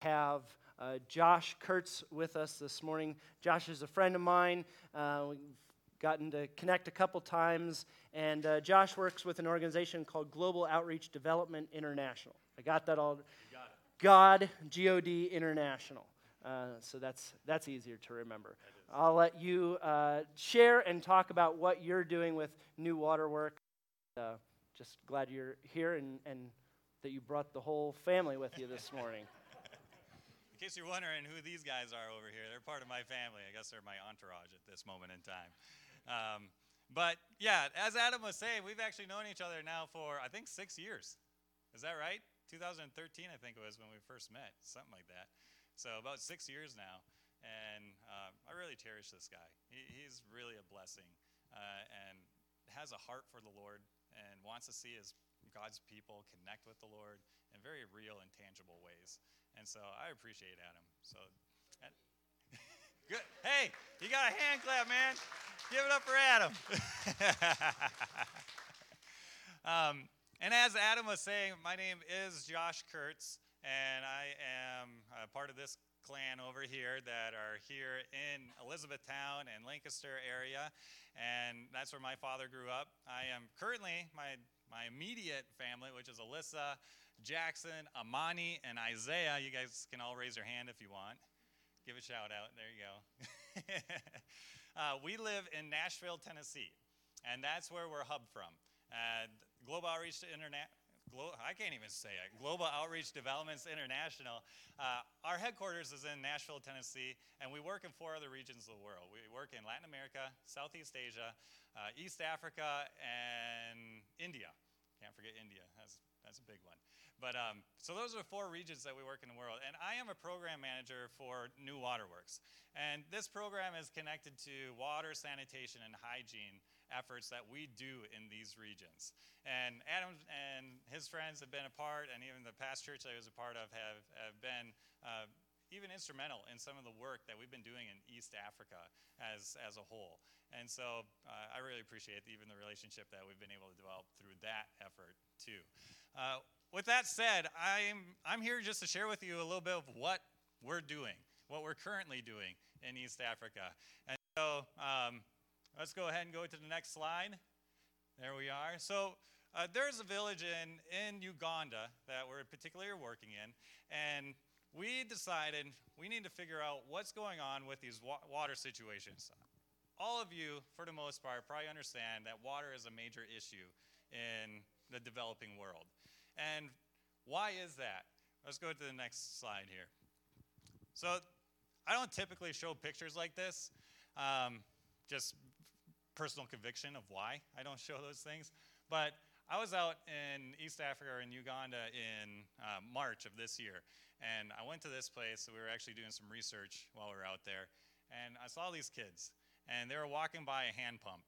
have uh, Josh Kurtz with us this morning. Josh is a friend of mine. Uh, we've gotten to connect a couple times, and uh, Josh works with an organization called Global Outreach Development International. I got that all. God, G O D International. Uh, so that's, that's easier to remember. I'll let you uh, share and talk about what you're doing with New Water Work. Uh, just glad you're here and, and that you brought the whole family with you this morning. Case you're wondering who these guys are over here, they're part of my family. I guess they're my entourage at this moment in time. Um, but yeah, as Adam was saying, we've actually known each other now for, I think, six years. Is that right? 2013, I think it was when we first met, something like that. So about six years now, and uh, I really cherish this guy. He, he's really a blessing, uh, and has a heart for the Lord, and wants to see his God's people connect with the Lord in very real and tangible ways. And so I appreciate Adam. So, good. Hey, you got a hand clap, man. Give it up for Adam. um, and as Adam was saying, my name is Josh Kurtz, and I am a part of this clan over here that are here in Elizabethtown and Lancaster area, and that's where my father grew up. I am currently my my immediate family, which is Alyssa, Jackson, Amani, and Isaiah. You guys can all raise your hand if you want. Give a shout out. There you go. uh, we live in Nashville, Tennessee, and that's where we're hub from. Uh, Global Outreach to Internet. Glo- I can't even say it. Global Outreach Developments International. Uh, our headquarters is in Nashville, Tennessee, and we work in four other regions of the world. We work in Latin America, Southeast Asia, uh, East Africa, and India. Can't forget India. That's, that's a big one. But um, so those are the four regions that we work in the world. And I am a program manager for New Waterworks. And this program is connected to water, sanitation, and hygiene efforts that we do in these regions. And Adam and his friends have been a part, and even the past church I was a part of have, have been uh, even instrumental in some of the work that we've been doing in East Africa as, as a whole. And so uh, I really appreciate even the relationship that we've been able to develop through that effort too. Uh, with that said, I'm, I'm here just to share with you a little bit of what we're doing, what we're currently doing in East Africa. And so um, let's go ahead and go to the next slide. There we are. So uh, there's a village in, in Uganda that we're particularly working in, and we decided we need to figure out what's going on with these wa- water situations. All of you, for the most part, probably understand that water is a major issue in the developing world. And why is that? Let's go to the next slide here. So I don't typically show pictures like this, um, just personal conviction of why I don't show those things. But I was out in East Africa or in Uganda in uh, March of this year, and I went to this place. We were actually doing some research while we were out there, and I saw these kids, and they were walking by a hand pump,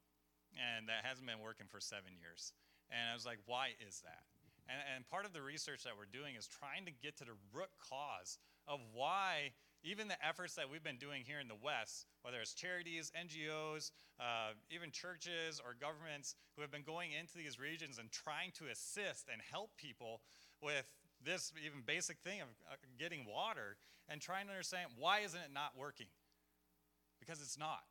and that hasn't been working for seven years. And I was like, why is that? And, and part of the research that we're doing is trying to get to the root cause of why even the efforts that we've been doing here in the West, whether it's charities, NGOs, uh, even churches or governments who have been going into these regions and trying to assist and help people with this even basic thing of uh, getting water and trying to understand why isn't it not working? Because it's not.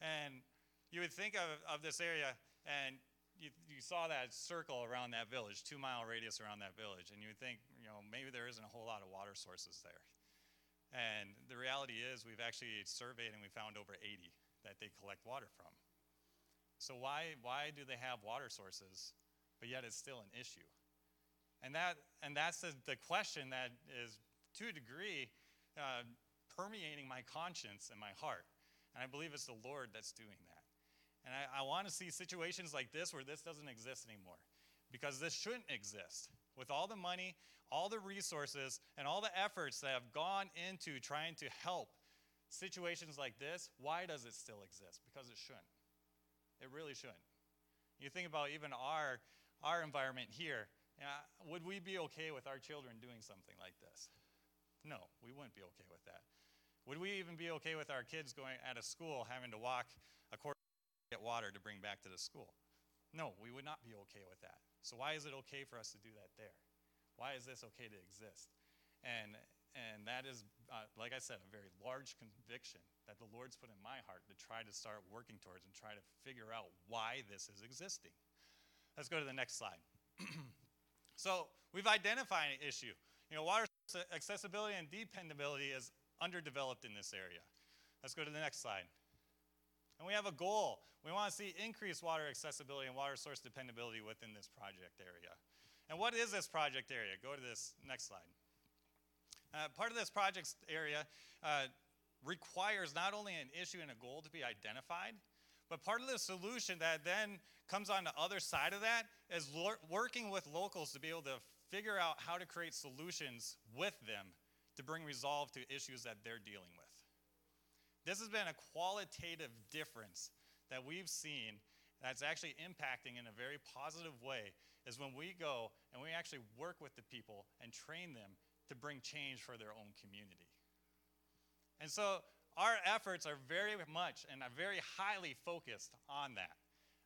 And you would think of, of this area and you, you saw that circle around that village, two mile radius around that village, and you would think, you know, maybe there isn't a whole lot of water sources there. And the reality is, we've actually surveyed and we found over 80 that they collect water from. So why, why do they have water sources, but yet it's still an issue? And, that, and that's the, the question that is, to a degree, uh, permeating my conscience and my heart. And I believe it's the Lord that's doing that. And I, I want to see situations like this where this doesn't exist anymore because this shouldn't exist. With all the money, all the resources, and all the efforts that have gone into trying to help situations like this, why does it still exist? Because it shouldn't. It really shouldn't. You think about even our, our environment here. You know, would we be okay with our children doing something like this? No, we wouldn't be okay with that. Would we even be okay with our kids going out of school having to walk a quarter to get water to bring back to the school. No, we would not be okay with that. So why is it okay for us to do that there? Why is this okay to exist? And and that is, uh, like I said, a very large conviction that the Lord's put in my heart to try to start working towards and try to figure out why this is existing. Let's go to the next slide. so we've identified an issue. You know, water accessibility and dependability is underdeveloped in this area. Let's go to the next slide. And we have a goal. We want to see increased water accessibility and water source dependability within this project area. And what is this project area? Go to this next slide. Uh, part of this project area uh, requires not only an issue and a goal to be identified, but part of the solution that then comes on the other side of that is working with locals to be able to figure out how to create solutions with them to bring resolve to issues that they're dealing with. This has been a qualitative difference that we've seen that's actually impacting in a very positive way is when we go and we actually work with the people and train them to bring change for their own community. And so our efforts are very much and are very highly focused on that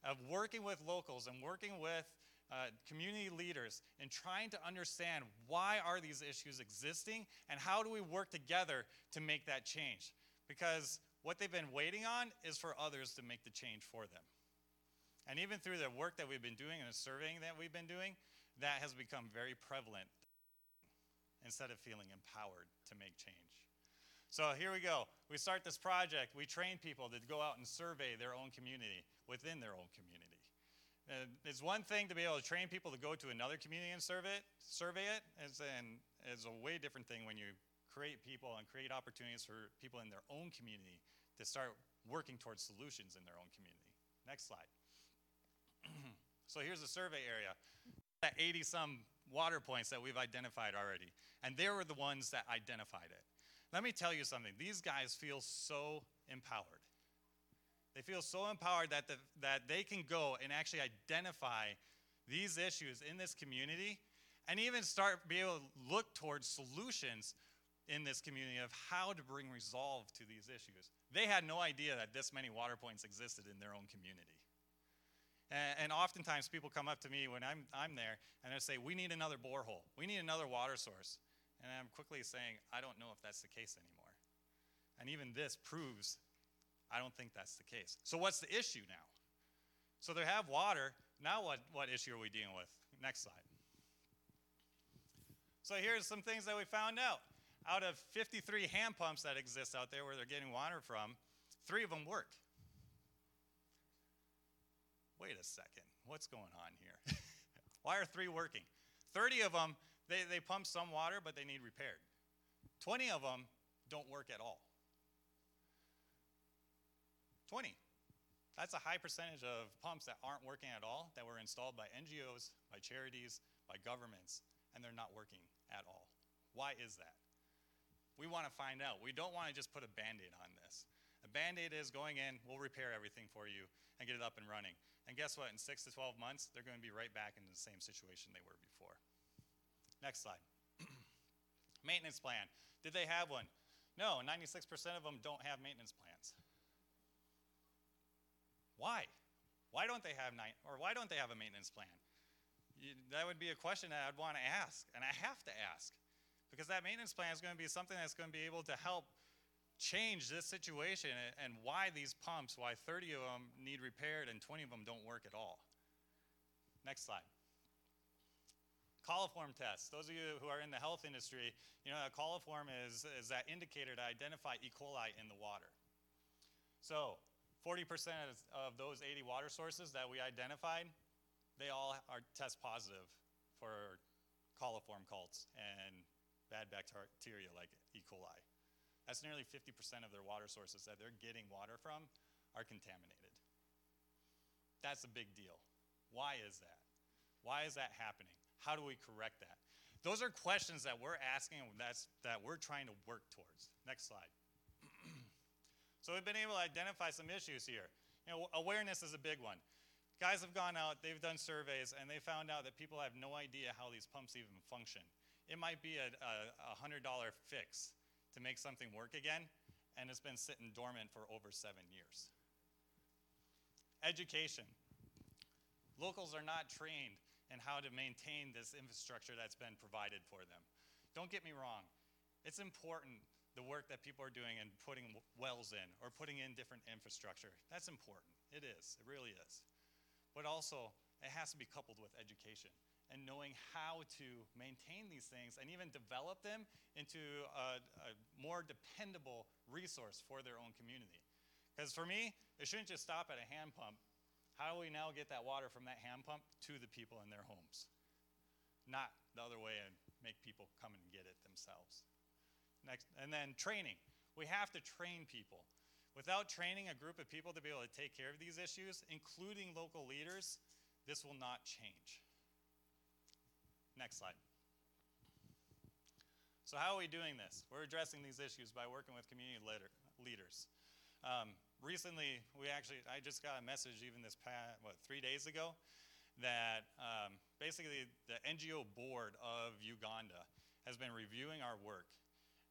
of working with locals and working with uh, community leaders and trying to understand why are these issues existing and how do we work together to make that change because what they've been waiting on is for others to make the change for them and even through the work that we've been doing and the surveying that we've been doing that has become very prevalent instead of feeling empowered to make change so here we go. We start this project. We train people to go out and survey their own community within their own community. Uh, it's one thing to be able to train people to go to another community and survey it. Survey it is, an, is a way different thing when you create people and create opportunities for people in their own community to start working towards solutions in their own community. Next slide. so here's the survey area. That 80 some water points that we've identified already. And they were the ones that identified it. Let me tell you something. These guys feel so empowered. They feel so empowered that, the, that they can go and actually identify these issues in this community and even start be able to look towards solutions in this community of how to bring resolve to these issues. They had no idea that this many water points existed in their own community. And, and oftentimes people come up to me when I'm, I'm there and they say, We need another borehole. We need another water source. And I'm quickly saying, I don't know if that's the case anymore. And even this proves I don't think that's the case. So, what's the issue now? So, they have water. Now, what, what issue are we dealing with? Next slide. So, here's some things that we found out. Out of 53 hand pumps that exist out there where they're getting water from, three of them work. Wait a second. What's going on here? Why are three working? 30 of them they, they pump some water, but they need repaired. 20 of them don't work at all. 20. That's a high percentage of pumps that aren't working at all, that were installed by NGOs, by charities, by governments, and they're not working at all. Why is that? We want to find out. We don't want to just put a band aid on this. A band aid is going in, we'll repair everything for you and get it up and running. And guess what? In six to 12 months, they're going to be right back in the same situation they were before. Next slide. maintenance plan. Did they have one? No, 96% of them don't have maintenance plans. Why? Why don't they have ni- or why don't they have a maintenance plan? You, that would be a question that I'd want to ask, and I have to ask, because that maintenance plan is going to be something that's going to be able to help change this situation and, why these pumps, why 30 of them need repaired and 20 of them don't work at all. Next slide coliform tests. Those of you who are in the health industry, you know a coliform is, is that indicator to identify E. coli in the water. So 40% of those 80 water sources that we identified, they all are test positive for coliform cults and bad bacteria like E. coli. That's nearly 50% of their water sources that they're getting water from are contaminated. That's a big deal. Why is that? Why is that happening? How do we correct that? Those are questions that we're asking and that's, that we're trying to work towards. Next slide. so we've been able to identify some issues here. You know, awareness is a big one. Guys have gone out, they've done surveys, and they found out that people have no idea how these pumps even function. It might be a, a, a $100 fix to make something work again, and it's been sitting dormant for over seven years. Education. Locals are not trained in how to maintain this infrastructure that's been provided for them. Don't get me wrong, It's important the work that people are doing and putting wells in or putting in different infrastructure. That's important. It is. It really is. But also, it has to be coupled with education and knowing how to maintain these things and even develop them into a, a more dependable resource for their own community. Because for me, it shouldn't just stop at a hand pump. How do we now get that water from that hand pump to the people in their homes? Not the other way and make people come and get it themselves. Next, and then training. We have to train people. Without training a group of people to be able to take care of these issues, including local leaders, this will not change. Next slide. So, how are we doing this? We're addressing these issues by working with community leader, leaders. Um, recently, we actually, I just got a message even this past, what, three days ago, that um, basically the NGO board of Uganda has been reviewing our work.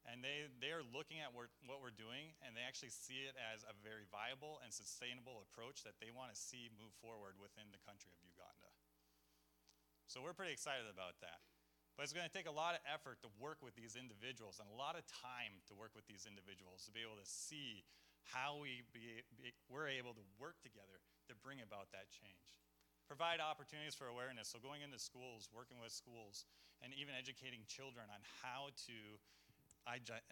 And they, they are looking at what what we're doing, and they actually see it as a very viable and sustainable approach that they want to see move forward within the country of Uganda. So we're pretty excited about that. But it's going to take a lot of effort to work with these individuals and a lot of time to work with these individuals to be able to see how we be, be, we're able to work together to bring about that change. Provide opportunities for awareness. So, going into schools, working with schools, and even educating children on how to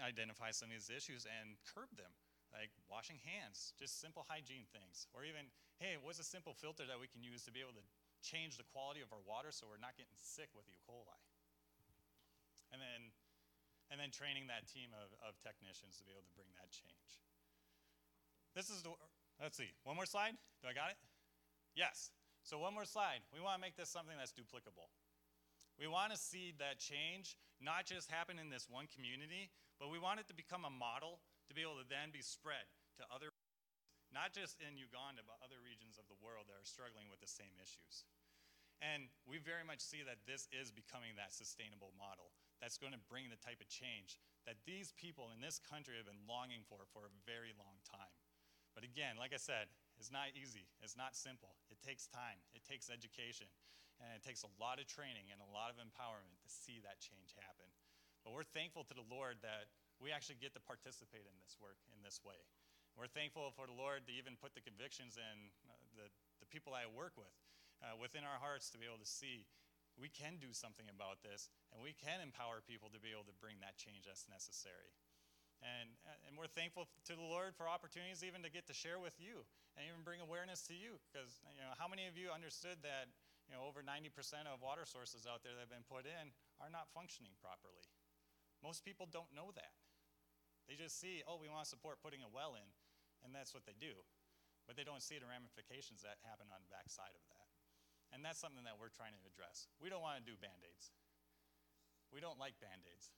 identify some of these issues and curb them, like washing hands, just simple hygiene things. Or even, hey, what's a simple filter that we can use to be able to change the quality of our water so we're not getting sick with E. coli? And then, and then training that team of, of technicians to be able to bring that change. This is the, let's see, one more slide? Do I got it? Yes. So, one more slide. We want to make this something that's duplicable. We want to see that change not just happen in this one community, but we want it to become a model to be able to then be spread to other, not just in Uganda, but other regions of the world that are struggling with the same issues. And we very much see that this is becoming that sustainable model that's going to bring the type of change that these people in this country have been longing for for a very long time. But again, like I said, it's not easy, it's not simple. It takes time, it takes education, and it takes a lot of training and a lot of empowerment to see that change happen. But we're thankful to the Lord that we actually get to participate in this work in this way. We're thankful for the Lord to even put the convictions in uh, the, the people I work with uh, within our hearts to be able to see we can do something about this and we can empower people to be able to bring that change that's necessary. And, and we're thankful to the Lord for opportunities even to get to share with you and even bring awareness to you. Because, you know, how many of you understood that, you know, over 90% of water sources out there that have been put in are not functioning properly? Most people don't know that. They just see, oh, we want to support putting a well in, and that's what they do. But they don't see the ramifications that happen on the backside of that. And that's something that we're trying to address. We don't want to do band aids. We don't like band aids.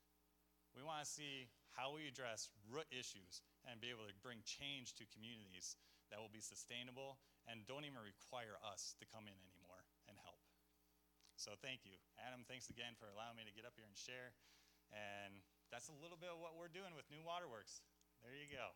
We want to see how we address root issues and be able to bring change to communities that will be sustainable and don't even require us to come in anymore and help. So thank you. Adam, thanks again for allowing me to get up here and share. And that's a little bit of what we're doing with New Waterworks. There you go.